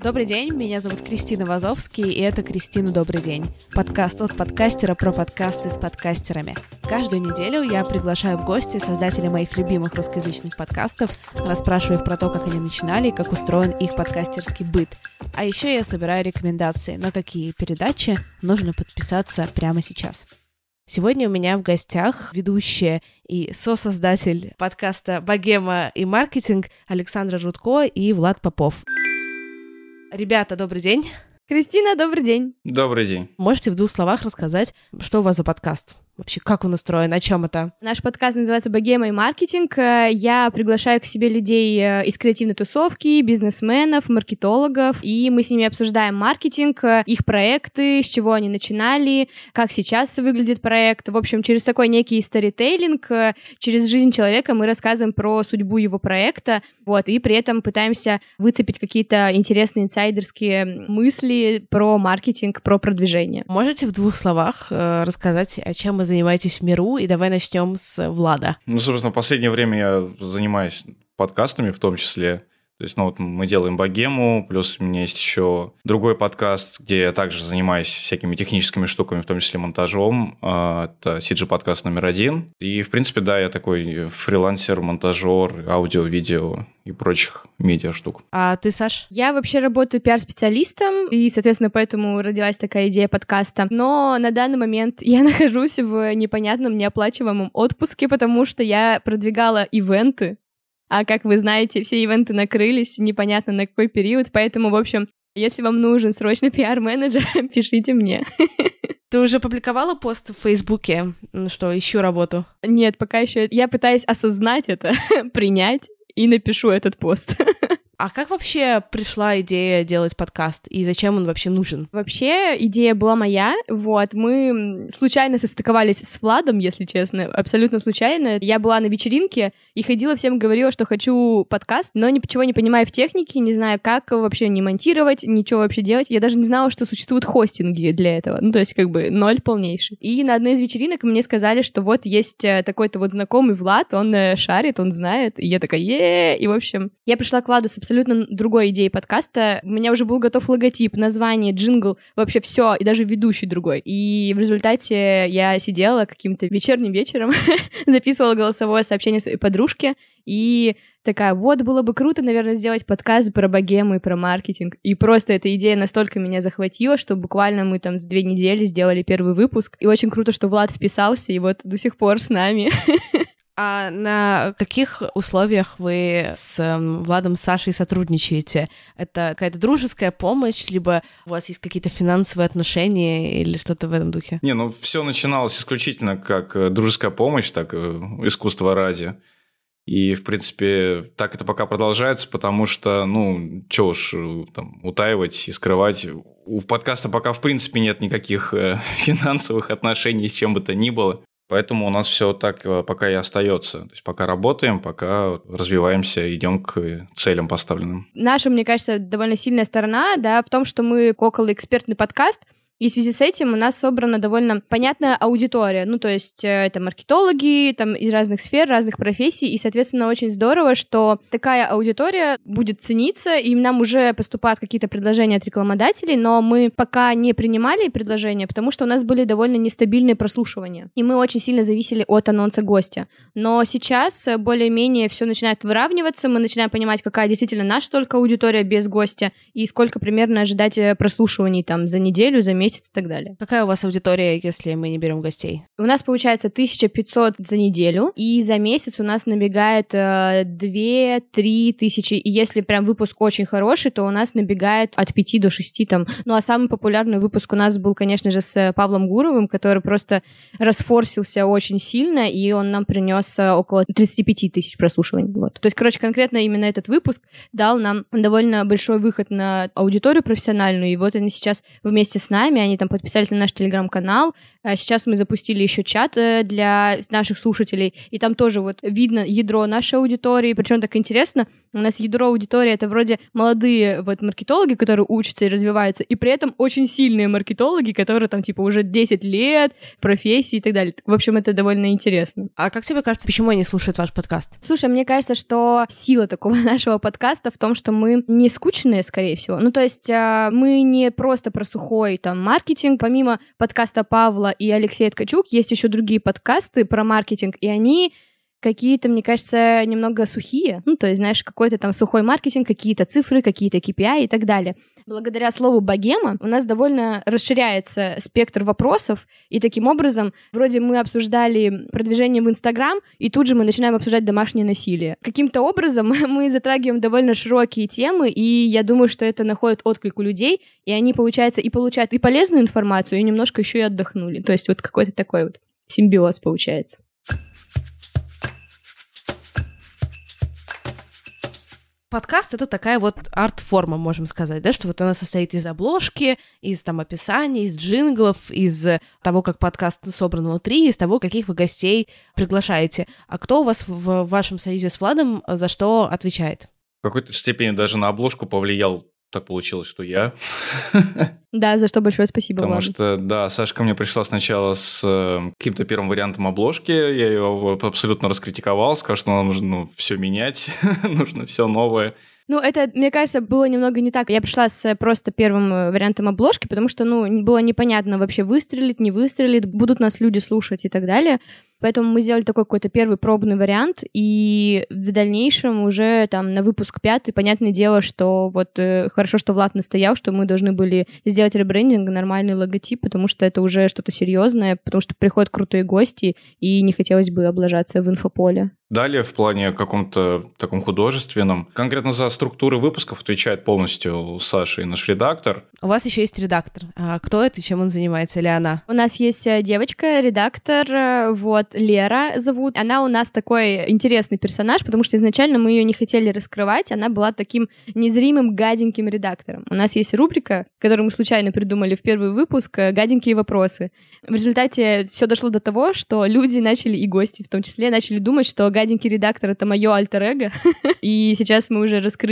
Добрый день, меня зовут Кристина Вазовский, и это «Кристина, добрый день». Подкаст от подкастера про подкасты с подкастерами. Каждую неделю я приглашаю в гости создателей моих любимых русскоязычных подкастов, расспрашиваю их про то, как они начинали и как устроен их подкастерский быт. А еще я собираю рекомендации, на какие передачи нужно подписаться прямо сейчас. Сегодня у меня в гостях ведущая и сосоздатель подкаста «Богема и маркетинг» Александра Рудко и Влад Попов. Ребята, добрый день. Кристина, добрый день. Добрый день. Можете в двух словах рассказать, что у вас за подкаст? Вообще, как он устроен, о чем это? Наш подкаст называется «Богема и маркетинг». Э, я приглашаю к себе людей э, из креативной тусовки, бизнесменов, маркетологов, и мы с ними обсуждаем маркетинг, э, их проекты, с чего они начинали, как сейчас выглядит проект. В общем, через такой некий старитейлинг, через жизнь человека мы рассказываем про судьбу его проекта, вот, и при этом пытаемся выцепить какие-то интересные инсайдерские мысли про маркетинг, про продвижение. Можете в двух словах рассказать, о чем мы занимаетесь в миру, и давай начнем с Влада. Ну, собственно, в последнее время я занимаюсь подкастами в том числе. То есть, ну вот мы делаем богему, плюс у меня есть еще другой подкаст, где я также занимаюсь всякими техническими штуками, в том числе монтажом. А, это CG подкаст номер один. И, в принципе, да, я такой фрилансер, монтажер, аудио, видео и прочих медиа штук. А ты, Саш? Я вообще работаю пиар-специалистом, и, соответственно, поэтому родилась такая идея подкаста. Но на данный момент я нахожусь в непонятном, неоплачиваемом отпуске, потому что я продвигала ивенты а как вы знаете, все ивенты накрылись, непонятно на какой период, поэтому, в общем, если вам нужен срочно пиар-менеджер, пишите мне. Ты уже публиковала пост в Фейсбуке, что ищу работу? Нет, пока еще. Я пытаюсь осознать это, принять и напишу этот пост. А как вообще пришла идея делать подкаст и зачем он вообще нужен? Вообще идея была моя, вот, мы случайно состыковались с Владом, если честно, абсолютно случайно. Я была на вечеринке и ходила всем говорила, что хочу подкаст, но ничего не понимаю в технике, не знаю, как вообще не монтировать, ничего вообще делать. Я даже не знала, что существуют хостинги для этого, ну, то есть как бы ноль полнейший. И на одной из вечеринок мне сказали, что вот есть э, такой-то вот знакомый Влад, он э, шарит, он знает, и я такая, е и в общем, я пришла к Владу с абсолютно другой идеей подкаста. У меня уже был готов логотип, название, джингл, вообще все, и даже ведущий другой. И в результате я сидела каким-то вечерним вечером, записывала голосовое сообщение своей подружке, и такая, вот, было бы круто, наверное, сделать подкаст про богему и про маркетинг. И просто эта идея настолько меня захватила, что буквально мы там за две недели сделали первый выпуск. И очень круто, что Влад вписался, и вот до сих пор с нами. А на каких условиях вы с эм, Владом, Сашей сотрудничаете? Это какая-то дружеская помощь, либо у вас есть какие-то финансовые отношения или что-то в этом духе? Не, ну все начиналось исключительно как э, дружеская помощь, так э, искусство ради. И, в принципе, так это пока продолжается, потому что, ну, чё уж э, там, утаивать и скрывать. У подкаста пока, в принципе, нет никаких финансовых отношений с чем бы то ни было. Поэтому у нас все так э, пока и остается. То есть пока работаем, пока развиваемся, идем к целям поставленным. Наша, мне кажется, довольно сильная сторона, да, в том, что мы около экспертный подкаст, и в связи с этим у нас собрана довольно понятная аудитория. Ну, то есть э, это маркетологи там из разных сфер, разных профессий. И, соответственно, очень здорово, что такая аудитория будет цениться, и нам уже поступают какие-то предложения от рекламодателей, но мы пока не принимали предложения, потому что у нас были довольно нестабильные прослушивания. И мы очень сильно зависели от анонса гостя. Но сейчас более-менее все начинает выравниваться, мы начинаем понимать, какая действительно наша только аудитория без гостя, и сколько примерно ожидать э, прослушиваний там за неделю, за месяц месяц и так далее. Какая у вас аудитория, если мы не берем гостей? У нас получается 1500 за неделю, и за месяц у нас набегает э, 2-3 тысячи. И если прям выпуск очень хороший, то у нас набегает от 5 до 6 там. Ну а самый популярный выпуск у нас был, конечно же, с Павлом Гуровым, который просто расфорсился очень сильно, и он нам принес э, около 35 тысяч прослушиваний. Вот. То есть, короче, конкретно именно этот выпуск дал нам довольно большой выход на аудиторию профессиональную, и вот они сейчас вместе с нами Телеграме, они там подписались на наш Телеграм-канал. А сейчас мы запустили еще чат э, для наших слушателей, и там тоже вот видно ядро нашей аудитории, причем так интересно, у нас ядро аудитории это вроде молодые вот маркетологи, которые учатся и развиваются, и при этом очень сильные маркетологи, которые там типа уже 10 лет, профессии и так далее. В общем, это довольно интересно. А как тебе кажется, почему они слушают ваш подкаст? Слушай, мне кажется, что сила такого нашего подкаста в том, что мы не скучные, скорее всего. Ну, то есть а, мы не просто про сухой там маркетинг. Помимо подкаста Павла и Алексея Ткачук, есть еще другие подкасты про маркетинг, и они какие-то, мне кажется, немного сухие. Ну, то есть, знаешь, какой-то там сухой маркетинг, какие-то цифры, какие-то KPI и так далее. Благодаря слову «богема» у нас довольно расширяется спектр вопросов, и таким образом, вроде мы обсуждали продвижение в Инстаграм, и тут же мы начинаем обсуждать домашнее насилие. Каким-то образом мы затрагиваем довольно широкие темы, и я думаю, что это находит отклик у людей, и они, получается, и получают и полезную информацию, и немножко еще и отдохнули. То есть вот какой-то такой вот симбиоз получается. Подкаст — это такая вот арт-форма, можем сказать, да, что вот она состоит из обложки, из там описания, из джинглов, из того, как подкаст собран внутри, из того, каких вы гостей приглашаете. А кто у вас в вашем союзе с Владом за что отвечает? В какой-то степени даже на обложку повлиял так получилось, что я. Да, за что большое спасибо Потому вам. что, да, Саша ко мне пришла сначала с э, каким-то первым вариантом обложки, я ее абсолютно раскритиковал, сказал, что нам нужно ну, все менять, нужно все новое. Ну, это, мне кажется, было немного не так. Я пришла с просто первым э, вариантом обложки, потому что, ну, было непонятно вообще, выстрелит, не выстрелит, будут нас люди слушать и так далее. Поэтому мы сделали такой какой-то первый пробный вариант, и в дальнейшем уже там на выпуск пятый, понятное дело, что вот э, хорошо, что Влад настоял, что мы должны были сделать ребрендинг, нормальный логотип, потому что это уже что-то серьезное, потому что приходят крутые гости, и не хотелось бы облажаться в инфополе. Далее, в плане каком-то таком художественном, конкретно за структуры выпусков отвечает полностью Саша и наш редактор. У вас еще есть редактор. А кто это, чем он занимается, или она? У нас есть э, девочка, редактор, э, вот, Лера зовут. Она у нас такой интересный персонаж, потому что изначально мы ее не хотели раскрывать, она была таким незримым гаденьким редактором. У нас есть рубрика, которую мы случайно придумали в первый выпуск, э, «Гаденькие вопросы». В результате все дошло до того, что люди начали, и гости в том числе, начали думать, что гаденький редактор — это мое альтер -эго. и сейчас мы уже раскрыли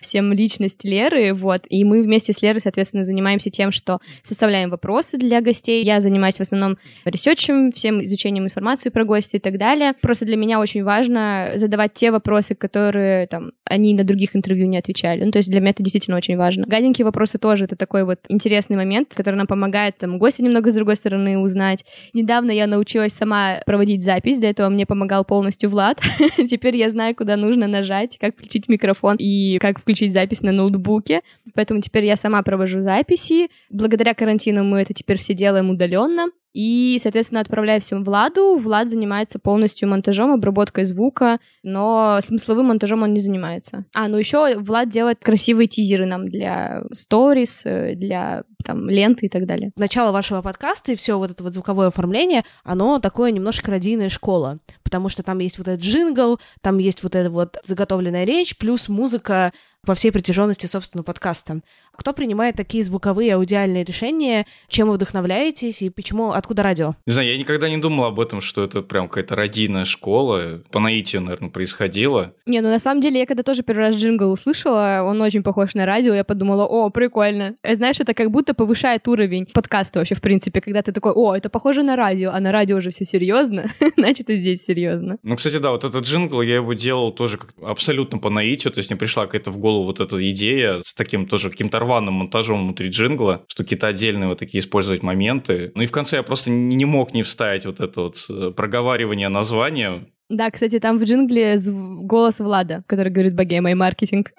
всем личность Леры, вот, и мы вместе с Лерой, соответственно, занимаемся тем, что составляем вопросы для гостей. Я занимаюсь в основном ресерчем, всем изучением информации про гостя и так далее. Просто для меня очень важно задавать те вопросы, которые там они на других интервью не отвечали. Ну, то есть для меня это действительно очень важно. Гаденькие вопросы тоже это такой вот интересный момент, который нам помогает там гостя немного с другой стороны узнать. Недавно я научилась сама проводить запись, до этого мне помогал полностью Влад. Теперь я знаю, куда нужно нажать, как включить микрофон и как включить запись на ноутбуке. Поэтому теперь я сама провожу записи. Благодаря карантину мы это теперь все делаем удаленно. И, соответственно, отправляю всем Владу. Влад занимается полностью монтажом, обработкой звука, но смысловым монтажом он не занимается. А, ну еще Влад делает красивые тизеры нам для сторис, э, для там ленты и так далее. Начало вашего подкаста и все вот это вот звуковое оформление, оно такое немножко радийная школа, потому что там есть вот этот джингл, там есть вот эта вот заготовленная речь, плюс музыка по всей протяженности, собственно, подкаста. Кто принимает такие звуковые аудиальные решения? Чем вы вдохновляетесь и почему, откуда радио? Не знаю, я никогда не думал об этом, что это прям какая-то родийная школа. По наитию, наверное, происходило. Не, ну на самом деле я когда тоже первый раз джингл услышала, он очень похож на радио, я подумала, о, прикольно. И, знаешь, это как будто повышает уровень подкаста вообще, в принципе, когда ты такой, о, это похоже на радио, а на радио уже все серьезно, значит и здесь серьезно. Ну, кстати, да, вот этот джингл, я его делал тоже как абсолютно по наитию, то есть мне пришла какая-то в голову вот эта идея с таким тоже каким-то рваным монтажом внутри джингла, что какие-то отдельные вот такие использовать моменты. Ну и в конце я просто не мог не вставить вот это вот э, проговаривание названия. Да, кстати, там в джингле голос Влада, который говорит «богема и маркетинг».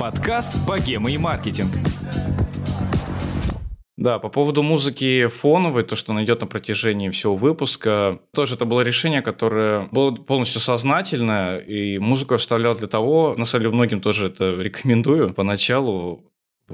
Подкаст «Богема и маркетинг». Да, по поводу музыки фоновой, то, что она идет на протяжении всего выпуска, тоже это было решение, которое было полностью сознательное, и музыку я вставлял для того, на самом деле многим тоже это рекомендую, поначалу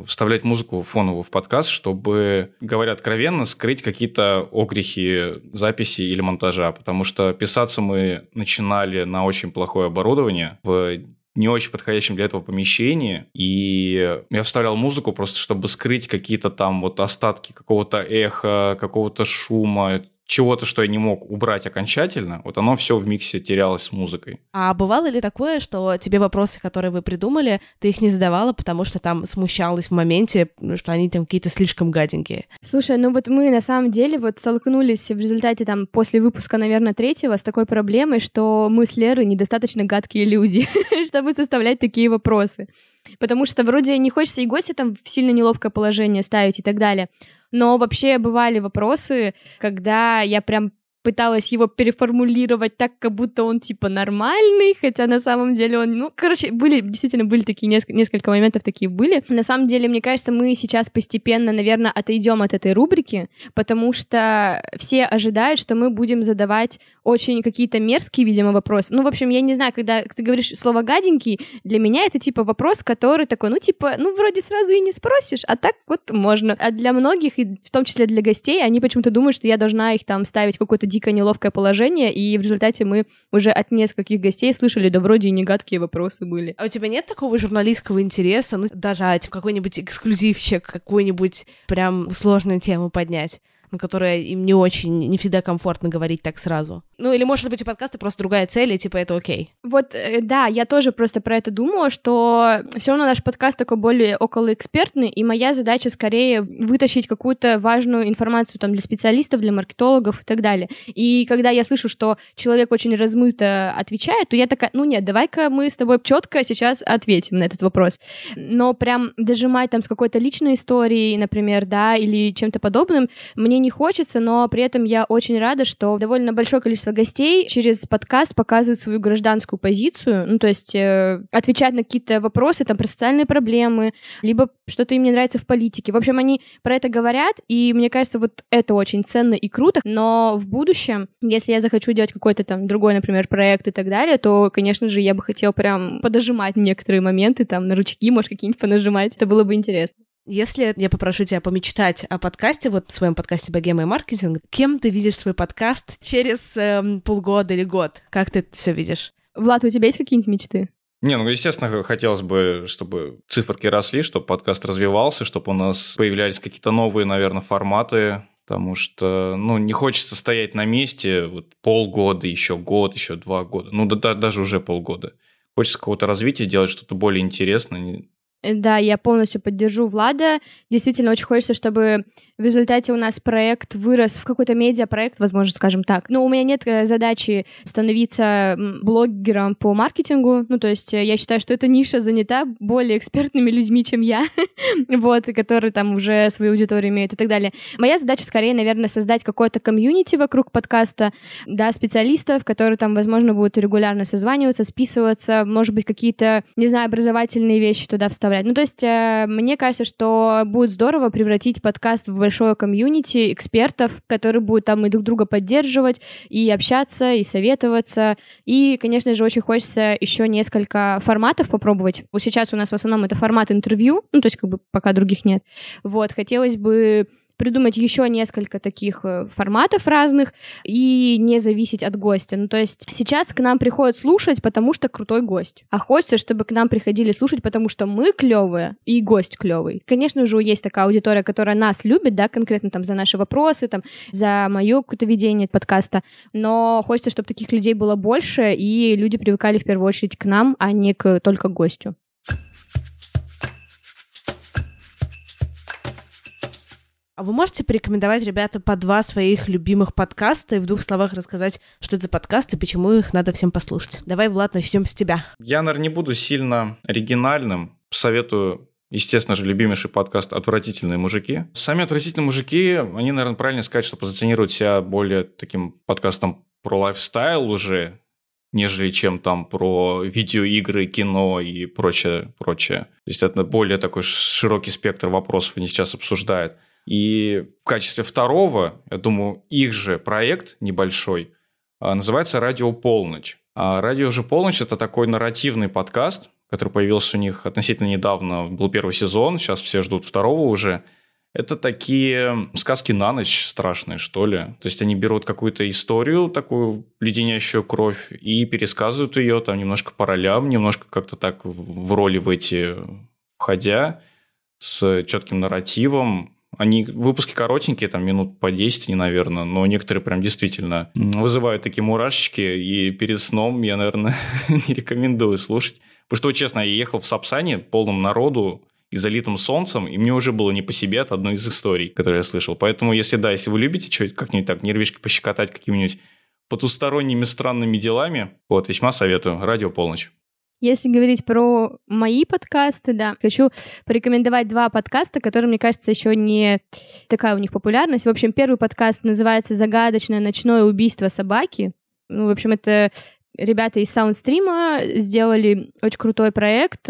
вставлять музыку фоновую в подкаст, чтобы, говоря откровенно, скрыть какие-то огрехи записи или монтажа, потому что писаться мы начинали на очень плохое оборудование в не очень подходящем для этого помещении, и я вставлял музыку просто, чтобы скрыть какие-то там вот остатки какого-то эха, какого-то шума, чего-то, что я не мог убрать окончательно, вот оно все в миксе терялось с музыкой. А бывало ли такое, что тебе вопросы, которые вы придумали, ты их не задавала, потому что там смущалась в моменте, что они там какие-то слишком гаденькие? Слушай, ну вот мы на самом деле вот столкнулись в результате там после выпуска, наверное, третьего с такой проблемой, что мы с Лерой недостаточно гадкие люди, чтобы составлять такие вопросы. Потому что вроде не хочется и гостя там в сильно неловкое положение ставить и так далее. Но вообще бывали вопросы, когда я прям пыталась его переформулировать так, как будто он типа нормальный, хотя на самом деле он, ну, короче, были, действительно были такие несколько, несколько моментов такие были. На самом деле, мне кажется, мы сейчас постепенно, наверное, отойдем от этой рубрики, потому что все ожидают, что мы будем задавать очень какие-то мерзкие, видимо, вопросы. Ну, в общем, я не знаю, когда ты говоришь слово гаденький, для меня это типа вопрос, который такой, ну, типа, ну, вроде сразу и не спросишь, а так вот можно. А для многих, и в том числе для гостей, они почему-то думают, что я должна их там ставить в какое-то дико неловкое положение, и в результате мы уже от нескольких гостей слышали, да вроде и не вопросы были. А у тебя нет такого журналистского интереса, ну, дожать какой-нибудь эксклюзивчик, какую-нибудь прям сложную тему поднять? На которые им не очень, не всегда комфортно говорить так сразу. Ну, или, может быть, у подкаста просто другая цель, и типа это окей. Вот, э, да, я тоже просто про это думала, что все равно наш подкаст такой более околоэкспертный, и моя задача скорее вытащить какую-то важную информацию там для специалистов, для маркетологов и так далее. И когда я слышу, что человек очень размыто отвечает, то я такая, ну нет, давай-ка мы с тобой четко сейчас ответим на этот вопрос. Но прям дожимать там с какой-то личной историей, например, да, или чем-то подобным, мне не хочется, но при этом я очень рада, что довольно большое количество гостей через подкаст показывают свою гражданскую позицию, ну, то есть э, отвечать на какие-то вопросы там про социальные проблемы, либо что-то им не нравится в политике. В общем, они про это говорят, и мне кажется, вот это очень ценно и круто, но в будущем, если я захочу делать какой-то там другой, например, проект и так далее, то, конечно же, я бы хотела прям подожимать некоторые моменты, там, на ручки, может, какие-нибудь понажимать, это было бы интересно. Если я попрошу тебя помечтать о подкасте, вот в своем подкасте «Богема и маркетинг», кем ты видишь свой подкаст через эм, полгода или год? Как ты это все видишь? Влад, у тебя есть какие-нибудь мечты? Не, ну, естественно, хотелось бы, чтобы циферки росли, чтобы подкаст развивался, чтобы у нас появлялись какие-то новые, наверное, форматы, потому что, ну, не хочется стоять на месте вот полгода, еще год, еще два года, ну, да, даже уже полгода. Хочется какого-то развития, делать что-то более интересное, да, я полностью поддержу Влада. Действительно, очень хочется, чтобы в результате у нас проект вырос в какой-то медиапроект, возможно, скажем так. Но у меня нет э, задачи становиться блогером по маркетингу. Ну, то есть э, я считаю, что эта ниша занята более экспертными людьми, чем я, вот, которые там уже свою аудиторию имеют и так далее. Моя задача скорее, наверное, создать какое-то комьюнити вокруг подкаста, да, специалистов, которые там, возможно, будут регулярно созваниваться, списываться, может быть, какие-то, не знаю, образовательные вещи туда вставлять представлять. Ну, то есть, э, мне кажется, что будет здорово превратить подкаст в большое комьюнити экспертов, которые будут там и друг друга поддерживать, и общаться, и советоваться. И, конечно же, очень хочется еще несколько форматов попробовать. Сейчас у нас в основном это формат интервью, ну, то есть, как бы пока других нет. Вот, хотелось бы придумать еще несколько таких э, форматов разных и не зависеть от гостя. Ну, то есть сейчас к нам приходят слушать, потому что крутой гость. А хочется, чтобы к нам приходили слушать, потому что мы клевые и гость клевый. Конечно же, есть такая аудитория, которая нас любит, да, конкретно там за наши вопросы, там, за мое какое-то ведение подкаста, но хочется, чтобы таких людей было больше, и люди привыкали в первую очередь к нам, а не к только гостю. А вы можете порекомендовать, ребята, по два своих любимых подкаста и в двух словах рассказать, что это за подкасты и почему их надо всем послушать? Давай, Влад, начнем с тебя. Я, наверное, не буду сильно оригинальным. Советую Естественно же, любимейший подкаст «Отвратительные мужики». Сами «Отвратительные мужики», они, наверное, правильно сказать, что позиционируют себя более таким подкастом про лайфстайл уже, нежели чем там про видеоигры, кино и прочее, прочее. То есть это более такой широкий спектр вопросов они сейчас обсуждают. И в качестве второго, я думаю, их же проект небольшой а, называется «Радио Полночь». А «Радио же Полночь» – это такой нарративный подкаст, который появился у них относительно недавно, был первый сезон, сейчас все ждут второго уже. Это такие сказки на ночь страшные, что ли. То есть они берут какую-то историю, такую леденящую кровь, и пересказывают ее там немножко по ролям, немножко как-то так в роли в эти входя, с четким нарративом. Они выпуски коротенькие, там минут по 10 наверное, но некоторые прям действительно вызывают такие мурашечки, и перед сном я, наверное, не рекомендую слушать. Потому что, честно, я ехал в Сапсане полном народу, и залитым солнцем, и мне уже было не по себе от одной из историй, которые я слышал. Поэтому, если да, если вы любите что-нибудь как-нибудь так, нервишки пощекотать какими-нибудь потусторонними странными делами, вот, весьма советую. Радио «Полночь». Если говорить про мои подкасты, да, хочу порекомендовать два подкаста, которые, мне кажется, еще не такая у них популярность. В общем, первый подкаст называется «Загадочное ночное убийство собаки». Ну, в общем, это ребята из Саундстрима сделали очень крутой проект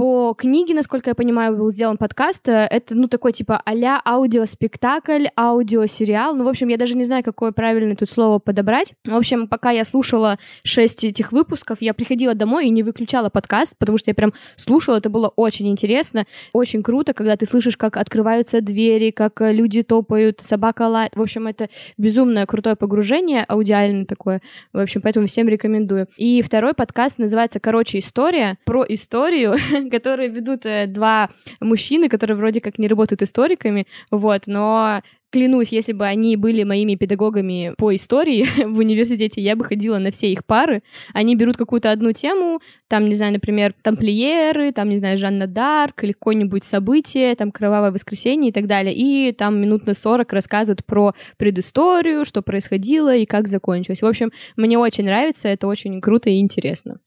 по книге, насколько я понимаю, был сделан подкаст. Это, ну, такой, типа, а-ля аудиоспектакль, аудиосериал. Ну, в общем, я даже не знаю, какое правильное тут слово подобрать. В общем, пока я слушала шесть этих выпусков, я приходила домой и не выключала подкаст, потому что я прям слушала, это было очень интересно, очень круто, когда ты слышишь, как открываются двери, как люди топают, собака лает. В общем, это безумно крутое погружение, аудиальное такое. В общем, поэтому всем рекомендую. И второй подкаст называется «Короче, история», про историю, которые ведут э, два мужчины, которые вроде как не работают историками, вот, но клянусь, если бы они были моими педагогами по истории в университете, я бы ходила на все их пары. Они берут какую-то одну тему, там, не знаю, например, тамплиеры, там, не знаю, Жанна Дарк или какое-нибудь событие, там, Кровавое воскресенье и так далее, и там минут на 40 рассказывают про предысторию, что происходило и как закончилось. В общем, мне очень нравится, это очень круто и интересно.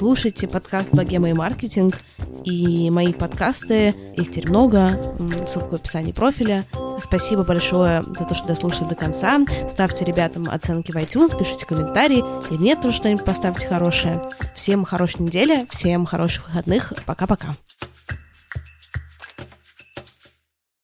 Слушайте подкаст «Богема и маркетинг» и мои подкасты, их теперь много, ссылка в описании профиля. Спасибо большое за то, что дослушали до конца. Ставьте ребятам оценки в iTunes, пишите комментарии, и мне тоже что-нибудь поставьте хорошее. Всем хорошей недели, всем хороших выходных. Пока-пока.